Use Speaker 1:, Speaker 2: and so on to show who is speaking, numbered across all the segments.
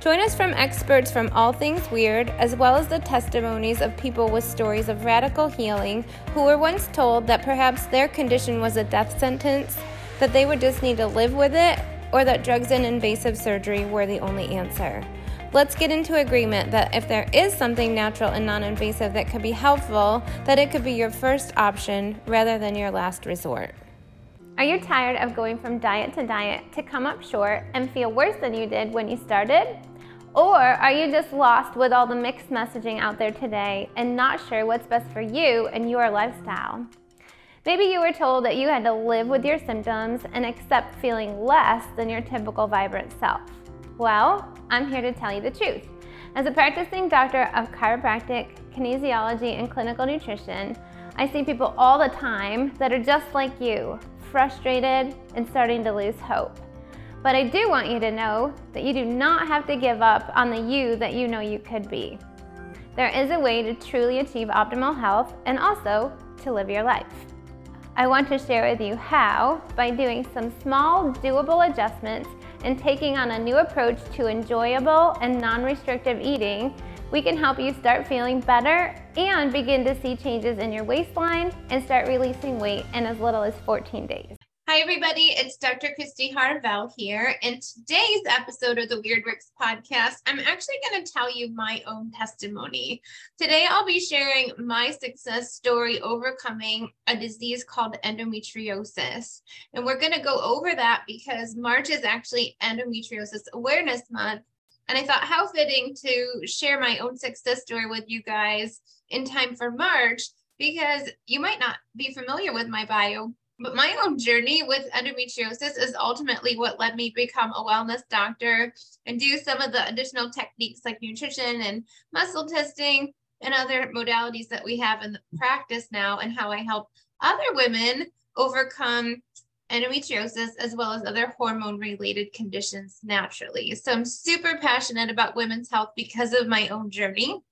Speaker 1: Join us from experts from all things weird, as well as the testimonies of people with stories of radical healing who were once told that perhaps their condition was a death sentence, that they would just need to live with it, or that drugs and invasive surgery were the only answer. Let's get into agreement that if there is something natural and non invasive that could be helpful, that it could be your first option rather than your last resort. Are you tired of going from diet to diet to come up short and feel worse than you did when you started? Or are you just lost with all the mixed messaging out there today and not sure what's best for you and your lifestyle? Maybe you were told that you had to live with your symptoms and accept feeling less than your typical vibrant self. Well, I'm here to tell you the truth. As a practicing doctor of chiropractic, kinesiology, and clinical nutrition, I see people all the time that are just like you, frustrated and starting to lose hope. But I do want you to know that you do not have to give up on the you that you know you could be. There is a way to truly achieve optimal health and also to live your life. I want to share with you how, by doing some small, doable adjustments and taking on a new approach to enjoyable and non restrictive eating, we can help you start feeling better and begin to see changes in your waistline and start releasing weight in as little as 14 days. Hi, everybody. It's Dr. Kristy Harvell here. In today's episode of the Weird Works podcast, I'm actually going to tell you my own testimony. Today, I'll be sharing my success story overcoming a disease called endometriosis. And we're going to go over that because March is actually Endometriosis Awareness Month. And I thought how fitting to share my own success story with you guys in time for March because you might not be familiar with my bio but my own journey with endometriosis is ultimately what led me to become a wellness doctor and do some of the additional techniques like nutrition and muscle testing and other modalities that we have in the practice now, and how I help other women overcome endometriosis as well as other hormone related conditions naturally. So I'm super passionate about women's health because of my own journey.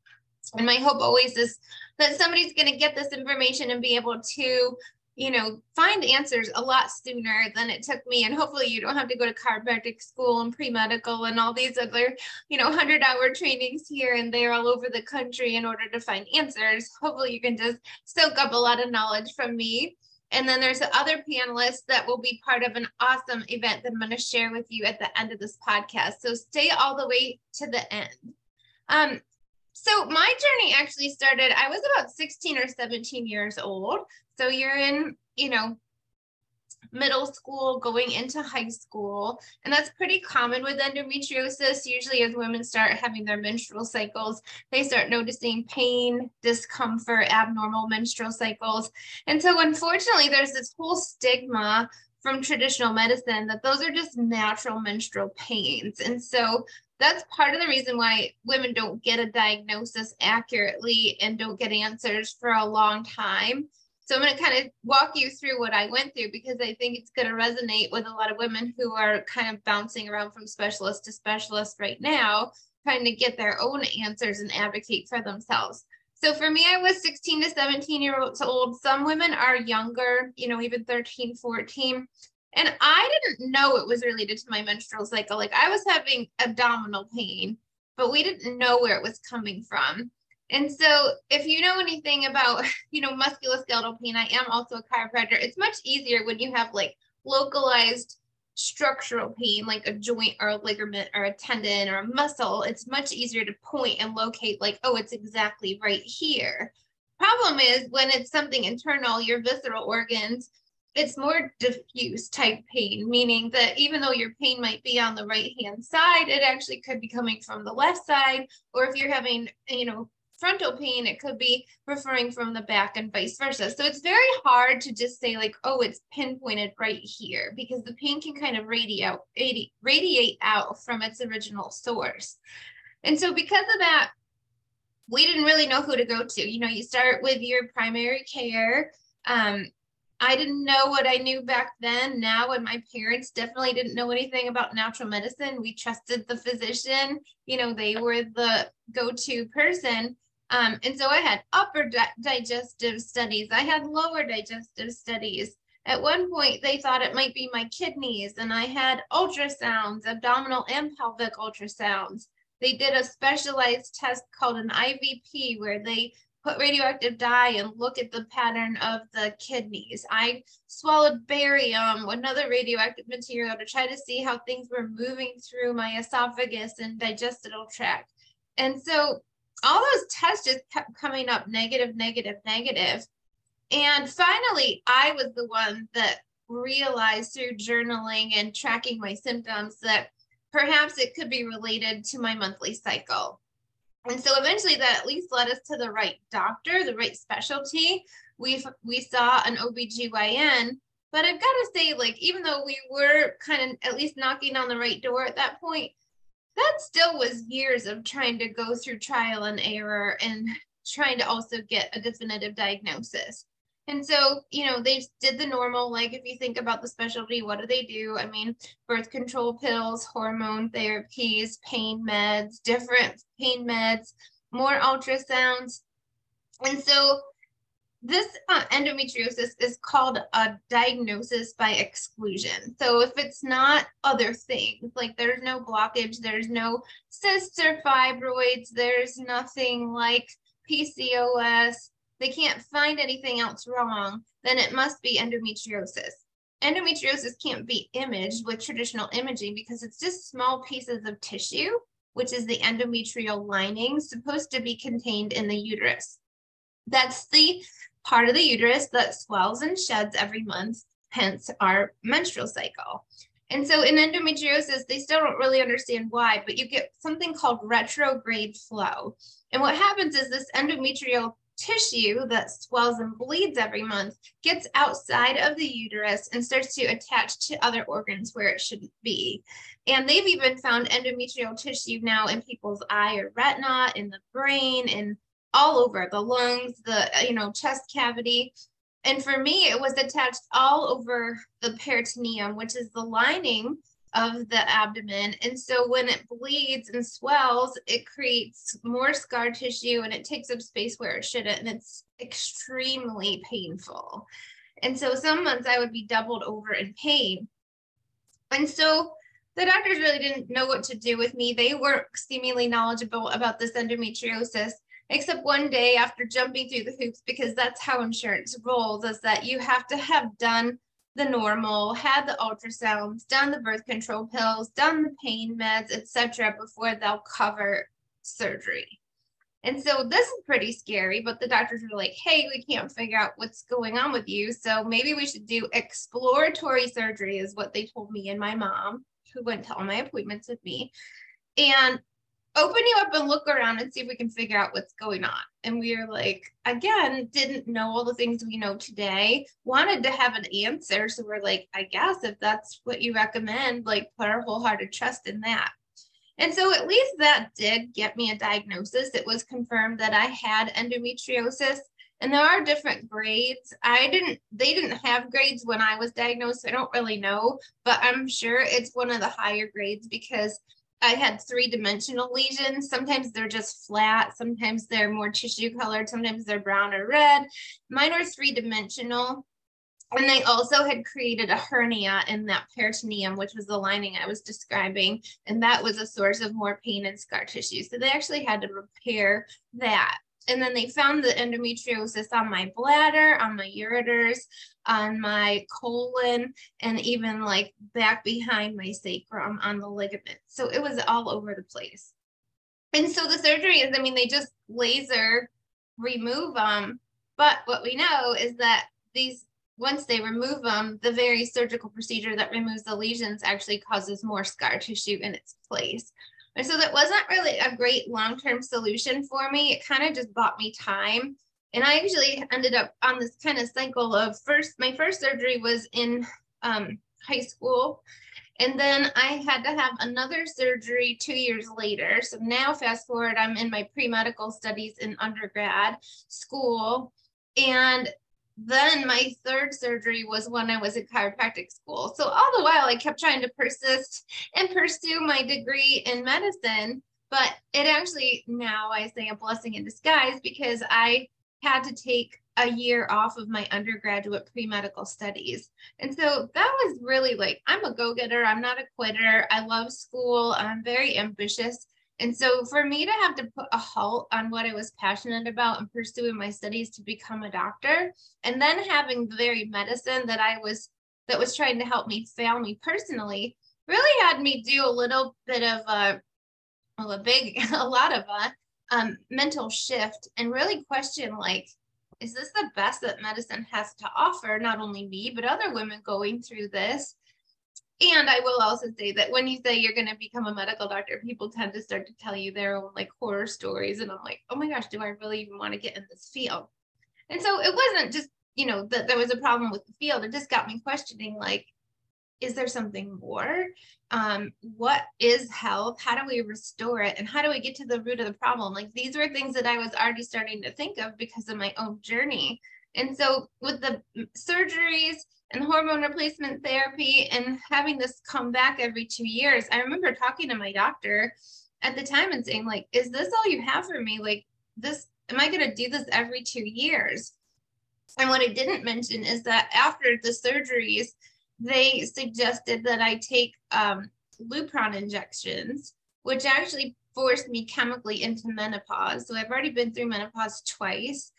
Speaker 1: And my hope always is that somebody's going to get this information and be able to you know, find answers a lot sooner than it took me. And hopefully you don't have to go to chiropractic school and pre-medical and all these other, you know, 100 hour trainings here and there all over the country in order to find answers. Hopefully you can just soak up a lot of knowledge from me. And then there's the other panelists that will be part of an awesome event that I'm going to share with you at the end of this podcast. So stay all the way to the end. Um, so my journey actually started, I was about 16 or 17 years old. So you're in, you know, middle school going into high school and that's pretty common with endometriosis. Usually as women start having their menstrual cycles they start noticing pain discomfort abnormal menstrual cycles. And so unfortunately there's this whole stigma from traditional medicine that those are just natural menstrual pains. And so that's part of the reason why women don't get a diagnosis accurately and don't get answers for a long time so I'm going to kind of walk you through what I went through because I think it's going to resonate with a lot of women who are kind of bouncing around from specialist to specialist right now, trying to get their own answers and advocate for themselves. So for me, I was 16 to 17 years old. Some women are younger, you know, even 13, 14. And I didn't know it was related to my menstrual cycle. Like I was having abdominal pain, but we didn't know where it was coming from. And so if you know anything about, you know, musculoskeletal pain, I am also a chiropractor. It's much easier when you have like localized structural pain, like a joint or a ligament or a tendon or a muscle. It's much easier to point and locate like, oh, it's exactly right here. Problem is when it's something internal, your visceral organs, it's more diffuse type pain, meaning that even though your pain might be on the right hand side, it actually could be coming from the left side. Or if you're having, you know, frontal pain, it could be referring from the back and vice versa. So it's very hard to just say like, oh, it's pinpointed right here because the pain can kind of radiate radiate out from its original source. And so because of that, we didn't really know who to go to. You know, you start with your primary care. Um, I didn't know what I knew back then. Now, when my parents definitely didn't know anything about natural medicine, we trusted the physician. You know, they were the go to person. Um, and so I had upper di- digestive studies, I had lower digestive studies. At one point, they thought it might be my kidneys, and I had ultrasounds, abdominal and pelvic ultrasounds. They did a specialized test called an IVP where they put radioactive dye and look at the pattern of the kidneys. I swallowed barium, another radioactive material, to try to see how things were moving through my esophagus and digestive tract. And so all those tests just kept coming up negative, negative, negative. And finally, I was the one that realized through journaling and tracking my symptoms that perhaps it could be related to my monthly cycle. And so eventually that at least led us to the right doctor, the right specialty. We we saw an OBGYN, but I've got to say like even though we were kind of at least knocking on the right door at that point, that still was years of trying to go through trial and error and trying to also get a definitive diagnosis. And so, you know, they did the normal, like if you think about the specialty, what do they do? I mean, birth control pills, hormone therapies, pain meds, different pain meds, more ultrasounds. And so this uh, endometriosis is called a diagnosis by exclusion. So if it's not other things, like there's no blockage, there's no cysts or fibroids, there's nothing like PCOS, they can't find anything else wrong, then it must be endometriosis. Endometriosis can't be imaged with traditional imaging because it's just small pieces of tissue, which is the endometrial lining, supposed to be contained in the uterus. That's the part of the uterus that swells and sheds every month, hence our menstrual cycle. And so in endometriosis, they still don't really understand why, but you get something called retrograde flow. And what happens is this endometrial tissue that swells and bleeds every month gets outside of the uterus and starts to attach to other organs where it shouldn't be. And they've even found endometrial tissue now in people's eye or retina, in the brain, and all over the lungs, the you know chest cavity. And for me, it was attached all over the peritoneum, which is the lining of the abdomen. And so when it bleeds and swells, it creates more scar tissue and it takes up space where it shouldn't. And it's extremely painful. And so some months I would be doubled over in pain. And so the doctors really didn't know what to do with me. They weren't seemingly knowledgeable about this endometriosis, except one day after jumping through the hoops, because that's how insurance rolls, is that you have to have done the normal, had the ultrasounds, done the birth control pills, done the pain meds, etc., before they'll cover surgery. And so this is pretty scary, but the doctors were like, hey, we can't figure out what's going on with you. So maybe we should do exploratory surgery, is what they told me and my mom, who went to all my appointments with me. And open you up and look around and see if we can figure out what's going on. And we were like, again, didn't know all the things we know today, wanted to have an answer. So we're like, I guess if that's what you recommend, like put our wholehearted trust in that. And so at least that did get me a diagnosis. It was confirmed that I had endometriosis. And there are different grades. I didn't, they didn't have grades when I was diagnosed. I don't really know, but I'm sure it's one of the higher grades because I had three dimensional lesions. Sometimes they're just flat, sometimes they're more tissue colored, sometimes they're brown or red. Mine are three dimensional. And they also had created a hernia in that peritoneum, which was the lining I was describing. And that was a source of more pain and scar tissue. So they actually had to repair that and then they found the endometriosis on my bladder, on my ureters, on my colon, and even like back behind my sacrum on the ligament. So it was all over the place. And so the surgery is, I mean, they just laser remove them. But what we know is that these, once they remove them, the very surgical procedure that removes the lesions actually causes more scar tissue in its place. And so that wasn't really a great long term solution for me. It kind of just bought me time. And I actually ended up on this kind of cycle of first, my first surgery was in um, high school. And then I had to have another surgery two years later. So now, fast forward, I'm in my pre medical studies in undergrad school. And then my third surgery was when I was in chiropractic school. So all the while I kept trying to persist and pursue my degree in medicine. But it actually now I say a blessing in disguise because I had to take a year off of my undergraduate pre medical studies. And so that was really like, I'm a go getter. I'm not a quitter. I love school. I'm very ambitious. And so for me to have to put a halt on what I was passionate about and pursuing my studies to become a doctor, and then having the very medicine that I was that was trying to help me fail me personally, really had me do a little bit of a well, a big, a lot of a um, mental shift and really question like, is this the best that medicine has to offer? Not only me, but other women going through this. And I will also say that when you say you're going to become a medical doctor, people tend to start to tell you their own like horror stories. And I'm like, oh my gosh, do I really even want to get in this field? And so it wasn't just, you know, that there was a problem with the field. It just got me questioning like, is there something more? Um, what is health? How do we restore it? And how do we get to the root of the problem? Like these were things that I was already starting to think of because of my own journey. And so with the surgeries and hormone replacement therapy and having this come back every two years, I remember talking to my doctor at the time and saying, like, is this all you have for me? Like this, am I going to do this every two years? And what I didn't mention is that after the surgeries, they suggested that I take um, Lupron injections, which actually forced me chemically into menopause. So I've already been through menopause twice.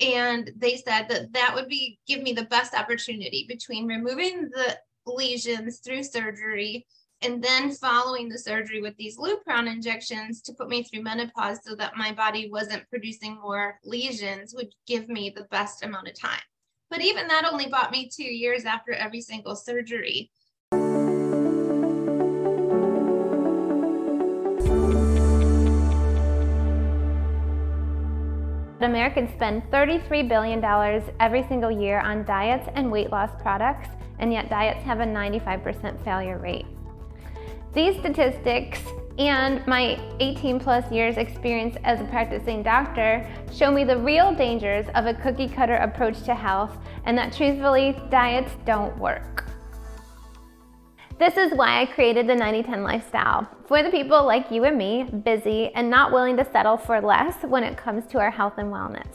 Speaker 1: And they said that that would be give me the best opportunity between removing the lesions through surgery and then following the surgery with these Lupron injections to put me through menopause so that my body wasn't producing more lesions would give me the best amount of time. But even that only bought me two years after every single surgery.
Speaker 2: Americans spend $33 billion every single year on diets and weight loss products, and yet diets have a 95% failure rate. These statistics and my 18 plus years experience as a practicing doctor show me the real dangers of a cookie cutter approach to health and that truthfully, diets don't work. This is why I created the 90-10 lifestyle for the people like you and me, busy and not willing to settle for less when it comes to our health and wellness.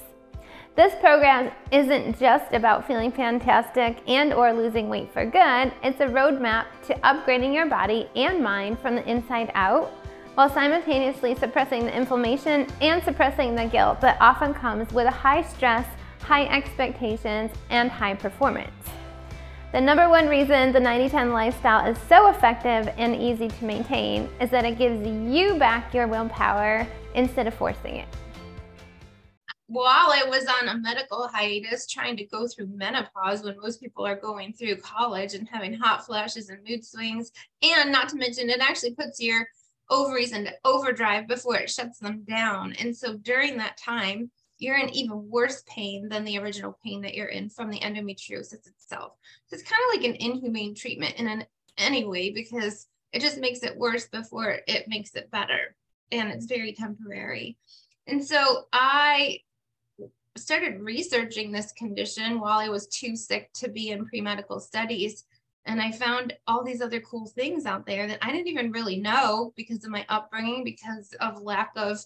Speaker 2: This program isn't just about feeling fantastic and or losing weight for good. It's a roadmap to upgrading your body and mind from the inside out while simultaneously suppressing the inflammation and suppressing the guilt that often comes with a high stress, high expectations, and high performance. The number one reason the 90-10 lifestyle is so effective and easy to maintain is that it gives you back your willpower instead of forcing it
Speaker 1: while I was on a medical hiatus trying to go through menopause when most people are going through college and having hot flashes and mood swings, and not to mention it actually puts your ovaries into overdrive before it shuts them down. And so during that time, you're in even worse pain than the original pain that you're in from the endometriosis itself. So it's kind of like an inhumane treatment in an, any way because it just makes it worse before it makes it better. And it's very temporary. And so I started researching this condition while I was too sick to be in pre medical studies. And I found all these other cool things out there that I didn't even really know because of my upbringing, because of lack of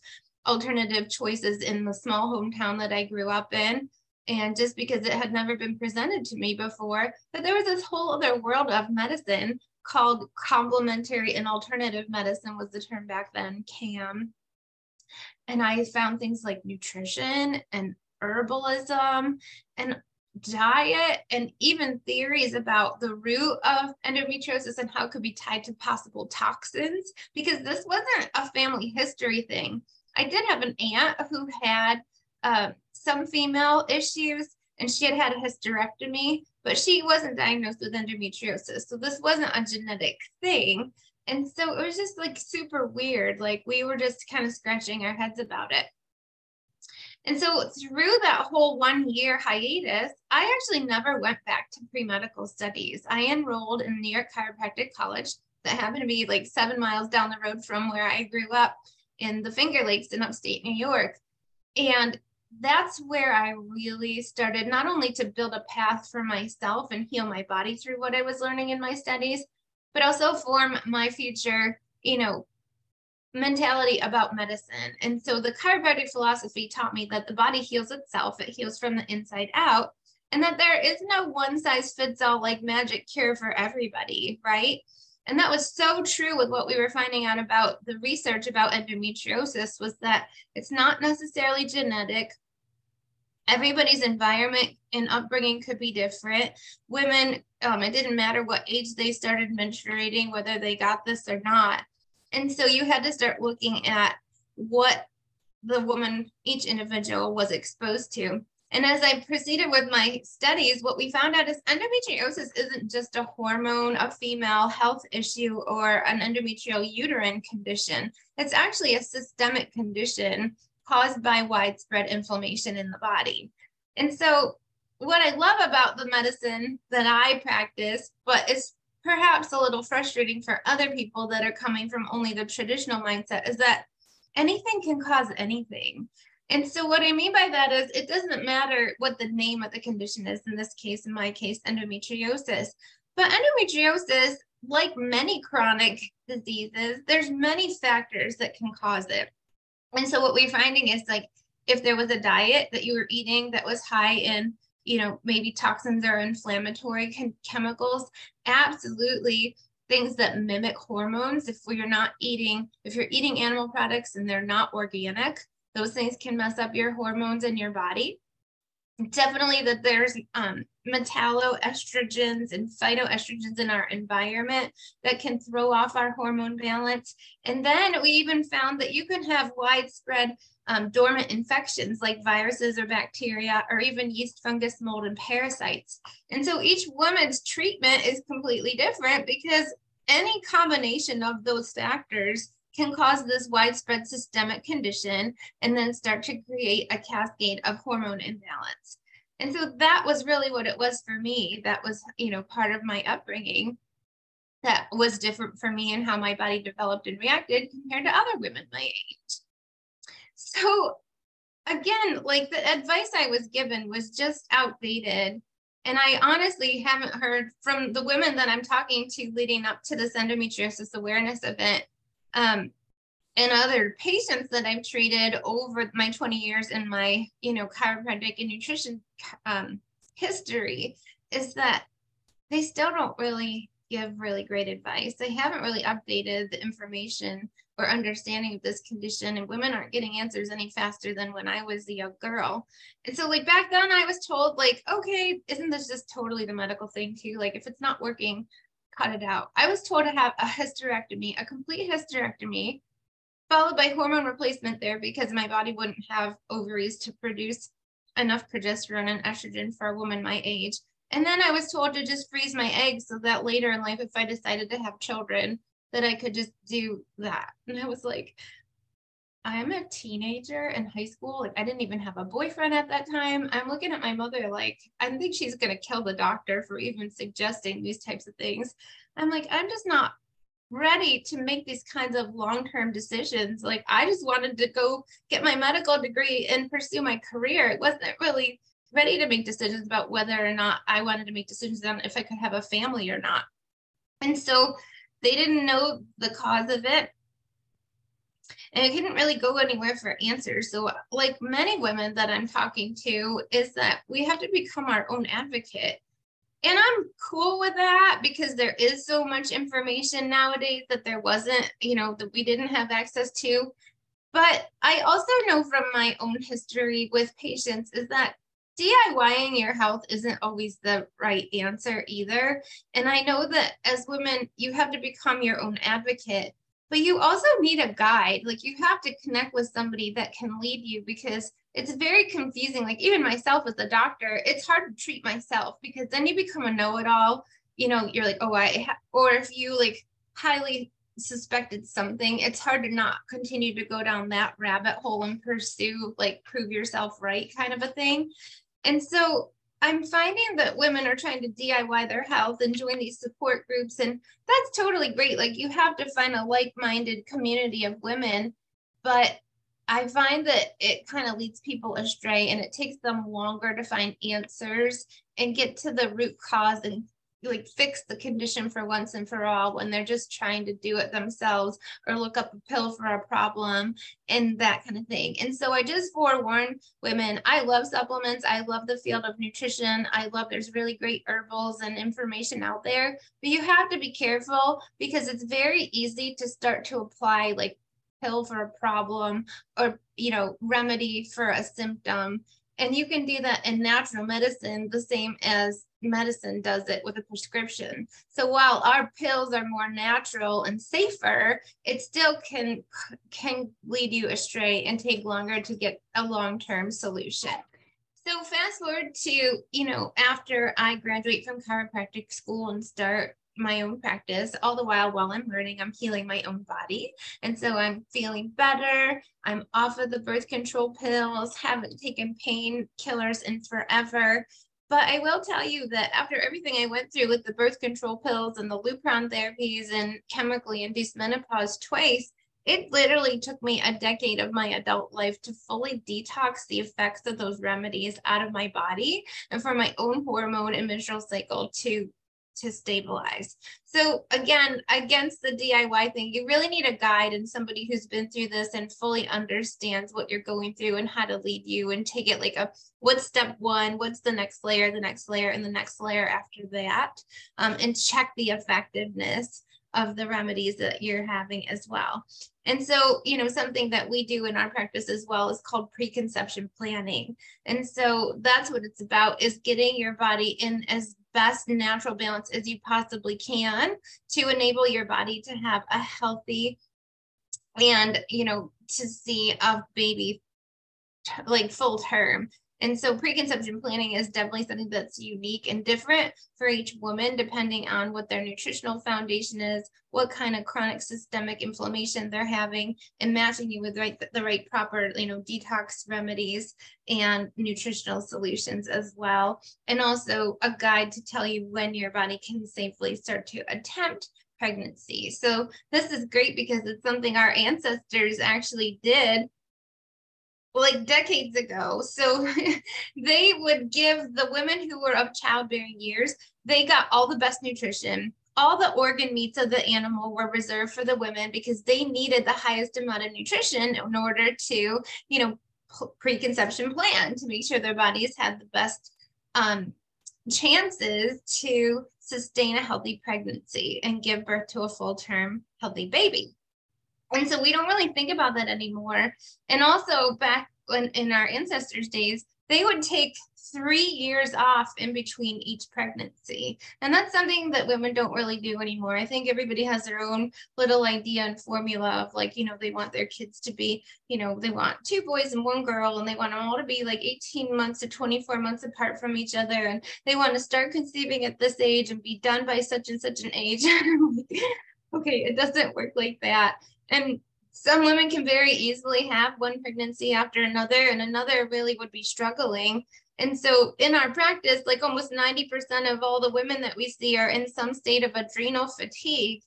Speaker 1: alternative choices in the small hometown that I grew up in. And just because it had never been presented to me before, that there was this whole other world of medicine called complementary and alternative medicine was the term back then, CAM. And I found things like nutrition and herbalism and diet and even theories about the root of endometriosis and how it could be tied to possible toxins because this wasn't a family history thing. I did have an aunt who had uh, some female issues and she had had a hysterectomy, but she wasn't diagnosed with endometriosis. So this wasn't a genetic thing. And so it was just like super weird. Like we were just kind of scratching our heads about it. And so through that whole one year hiatus, I actually never went back to pre medical studies. I enrolled in New York Chiropractic College that happened to be like seven miles down the road from where I grew up in the Finger Lakes in upstate New York. And that's where I really started not only to build a path for myself and heal my body through what I was learning in my studies, but also form my future, you know, mentality about medicine. And so the chiropractic philosophy taught me that the body heals itself, it heals from the inside out, and that there is no one size fits all like magic cure for everybody, right? And that was so true with what we were finding out about the research about endometriosis was that it's not necessarily genetic. Everybody's environment and upbringing could be different. Women, um, it didn't matter what age they started menstruating, whether they got this or not. And so you had to start looking at what the woman, each individual was exposed to. And as I proceeded with my studies, what we found out is endometriosis isn't just a hormone, a female health issue, or an endometrial uterine condition. It's actually a systemic condition caused by widespread inflammation in the body. And so, what I love about the medicine that I practice, but is perhaps a little frustrating for other people that are coming from only the traditional mindset, is that anything can cause anything. And so, what I mean by that is, it doesn't matter what the name of the condition is, in this case, in my case, endometriosis. But endometriosis, like many chronic diseases, there's many factors that can cause it. And so, what we're finding is like if there was a diet that you were eating that was high in, you know, maybe toxins or inflammatory chemicals, absolutely things that mimic hormones. If you're not eating, if you're eating animal products and they're not organic, those things can mess up your hormones in your body. Definitely that there's um, metalloestrogens and phytoestrogens in our environment that can throw off our hormone balance. And then we even found that you can have widespread um, dormant infections like viruses or bacteria or even yeast, fungus, mold, and parasites. And so each woman's treatment is completely different because any combination of those factors can cause this widespread systemic condition and then start to create a cascade of hormone imbalance. And so that was really what it was for me. That was, you know, part of my upbringing that was different for me and how my body developed and reacted compared to other women my age. So again, like the advice I was given was just outdated. And I honestly haven't heard from the women that I'm talking to leading up to this endometriosis awareness event um, and other patients that I've treated over my 20 years in my, you know, chiropractic and nutrition um, history is that they still don't really give really great advice. They haven't really updated the information or understanding of this condition, and women aren't getting answers any faster than when I was a young girl. And so, like back then, I was told, like, okay, isn't this just totally the medical thing too? Like, if it's not working, cut it out. I was told to have a hysterectomy, a complete hysterectomy, followed by hormone replacement there because my body wouldn't have ovaries to produce enough progesterone and estrogen for a woman my age. And then I was told to just freeze my eggs so that later in life, if I decided to have children, that I could just do that. And I was like, I'm a teenager in high school. Like I didn't even have a boyfriend at that time. I'm looking at my mother like I think she's gonna kill the doctor for even suggesting these types of things. I'm like, I'm just not ready to make these kinds of long-term decisions. Like I just wanted to go get my medical degree and pursue my career. It wasn't really ready to make decisions about whether or not I wanted to make decisions on if I could have a family or not. And so they didn't know the cause of it and I couldn't really go anywhere for answers. So, like many women that I'm talking to, is that we have to become our own advocate. And I'm cool with that because there is so much information nowadays that there wasn't, you know, that we didn't have access to. But I also know from my own history with patients is that DIYing your health isn't always the right answer either. And I know that as women, you have to become your own advocate but you also need a guide. Like you have to connect with somebody that can lead you because it's very confusing. Like even myself as a doctor it's hard to treat myself because then you become a know-it-all. You know you're like oh i or if you like highly suspected something it's hard to not continue to go down that rabbit hole and pursue like prove yourself right kind of a thing. And so I'm finding that women are trying to DIY their health and join these support groups. And that's totally great. Like you have to find a like minded community of women. But I find that it kind of leads people astray and it takes them longer to find answers and get to the root cause and like fix the condition for once and for all when they're just trying to do it themselves or look up a pill for a problem and that kind of thing. And so I just forewarn women I love supplements. I love the field of nutrition. I love there's really great herbals and information out there, but you have to be careful because it's very easy to start to apply like pill for a problem or you know remedy for a symptom and you can do that in natural medicine the same as medicine does it with a prescription. So while our pills are more natural and safer, it still can can lead you astray and take longer to get a long-term solution. So fast forward to, you know, after I graduate from chiropractic school and start my own practice all the while while i'm learning i'm healing my own body. And so i'm feeling better. I'm off of the birth control pills haven't taken painkillers in forever. But I will tell you that after everything I went through with the birth control pills and the Lupron therapies and chemically induced menopause twice, it literally took me a decade of my adult life to fully detox the effects of those remedies out of my body and for my own hormone and menstrual cycle to to stabilize. So again, against the DIY thing, you really need a guide and somebody who's been through this and fully understands what you're going through and how to lead you and take it like a what's step one, what's the next layer, the next layer, and the next layer after that, um, and check the effectiveness of the remedies that you're having as well. And so, you know, something that we do in our practice as well is called preconception planning. And so that's what it's about is getting your body in as best natural balance as you possibly can to enable your body to have a healthy and, you know, to see a baby like full term. And so preconception planning is definitely something that's unique and different for each woman, depending on what their nutritional foundation is, what kind of chronic systemic inflammation they're having, and matching you with right, the right proper, you know, detox remedies and nutritional solutions as well. And also a guide to tell you when your body can safely start to attempt pregnancy. So this is great because it's something our ancestors actually did like decades ago. So they would give the women who were of childbearing years, they got all the best nutrition. All the organ meats of the animal were reserved for the women because they needed the highest amount of nutrition in order to, you know, preconception plan to make sure their bodies had the best um, chances to sustain a healthy pregnancy and give birth to a full term healthy baby. And so we don't really think about that anymore. And also back when in our ancestors' days, they would take three years off in between each pregnancy. And that's something that women don't really do anymore. I think everybody has their own little idea and formula of like, you know, they want their kids to be, you know, they want two boys and one girl, and they want them all to be like 18 months to 24 months apart from each other. And they want to start conceiving at this age and be done by such and such an age. okay, it doesn't work like that. And some women can very easily have one pregnancy after another, and another really would be struggling. And so, in our practice, like almost 90% of all the women that we see are in some state of adrenal fatigue.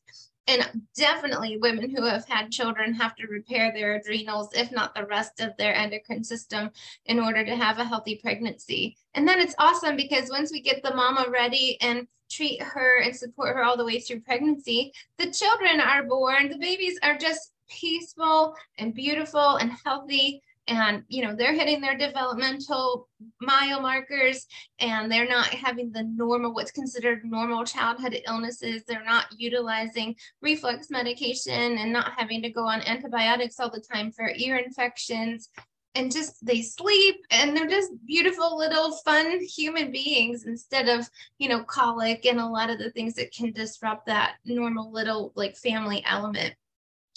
Speaker 1: And definitely, women who have had children have to repair their adrenals, if not the rest of their endocrine system, in order to have a healthy pregnancy. And then it's awesome because once we get the mama ready and treat her and support her all the way through pregnancy, the children are born, the babies are just peaceful and beautiful and healthy. And you know they're hitting their developmental mile markers and they're not having the normal what's considered normal childhood illnesses. They're not utilizing reflux medication and not having to go on antibiotics all the time for ear infections and just they sleep and they're just beautiful little fun human beings instead of you know colic and a lot of the things that can disrupt that normal little like family element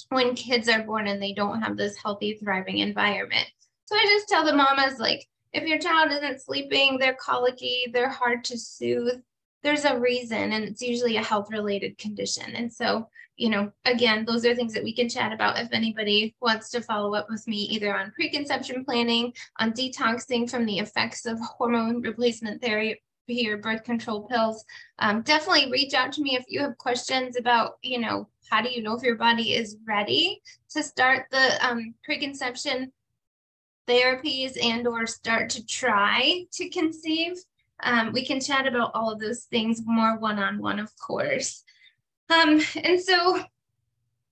Speaker 1: when kids are born and they don't have this healthy, thriving environment. So I just tell the mamas, like, if your child isn't sleeping, they're colicky, they're hard to soothe, there's a reason, and it's usually a health related condition. And so, you know, again, those are things that we can chat about if anybody wants to follow up with me either on preconception planning, on detoxing from the effects of hormone replacement therapy your birth control pills, um, definitely reach out to me if you have questions about, you know, how do you know if your body is ready to start the um, preconception therapies and or start to try to conceive, um, we can chat about all of those things more one-on-one, of course. Um, and so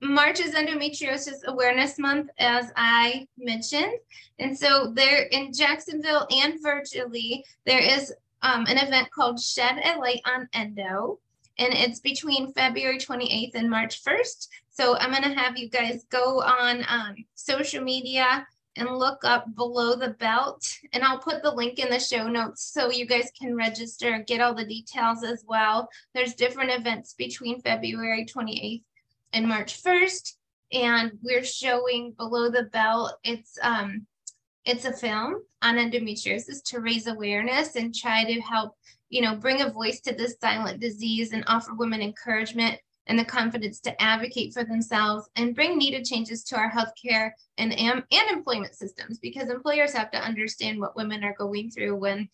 Speaker 1: March is Endometriosis Awareness Month, as I mentioned. And so there in Jacksonville and virtually, there is um, an event called Shed a Light on Endo. And it's between February 28th and March 1st. So I'm going to have you guys go on um, social media and look up below the belt. And I'll put the link in the show notes so you guys can register, get all the details as well. There's different events between February 28th and March 1st. And we're showing below the belt. It's um it's a film on endometriosis to raise awareness and try to help, you know, bring a voice to this silent disease and offer women encouragement and the confidence to advocate for themselves and bring needed changes to our healthcare and, and, employment systems because employers have to understand what women are going through when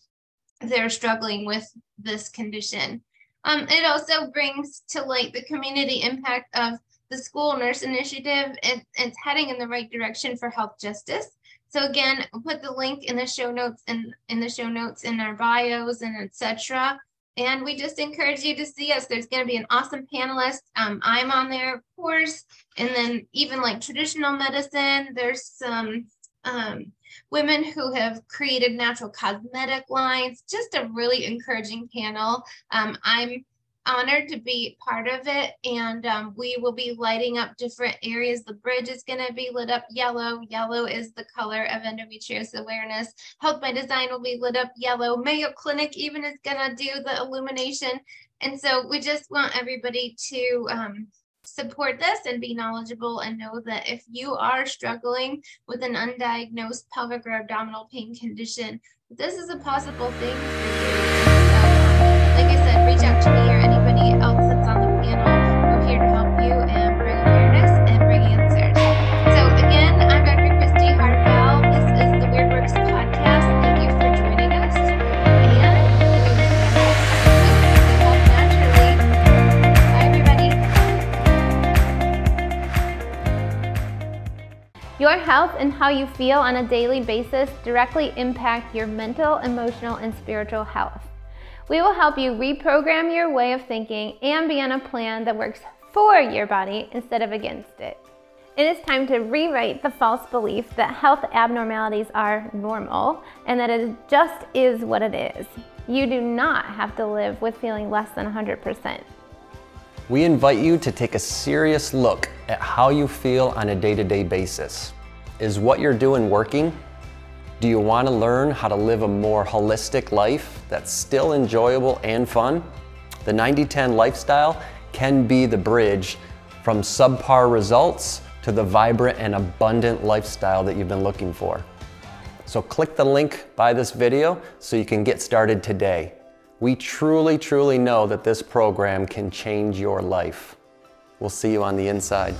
Speaker 1: they're struggling with this condition. Um, it also brings to light the community impact of the school nurse initiative. It, it's heading in the right direction for health justice. So again, put the link in the show notes and in the show notes in our bios and etc. And we just encourage you to see us. There's going to be an awesome panelist. Um, I'm on there, of course. And then even like traditional medicine, there's some um, women who have created natural cosmetic lines. Just a really encouraging panel. Um, I'm honored to be part of it. And um, we will be lighting up different areas. The bridge is going to be lit up yellow. Yellow is the color of endometriosis awareness. Health by Design will be lit up yellow. Mayo Clinic even is going to do the illumination. And so we just want everybody to um, support this and be knowledgeable and know that if you are struggling with an undiagnosed pelvic or abdominal pain condition, this is a possible thing for you. So, like I said, reach out to me
Speaker 2: Your health and how you feel on a daily basis directly impact your mental, emotional, and spiritual health. We will help you reprogram your way of thinking and be on a plan that works for your body instead of against it. It is time to rewrite the false belief that health abnormalities are normal and that it just is what it is. You do not have to live with feeling less than 100%.
Speaker 3: We invite you to take a serious look at how you feel on a day to day basis. Is what you're doing working? Do you want to learn how to live a more holistic life that's still enjoyable and fun? The 90 10 lifestyle can be the bridge from subpar results to the vibrant and abundant lifestyle that you've been looking for. So, click the link by this video so you can get started today. We truly, truly know that this program can change your life. We'll see you on the inside.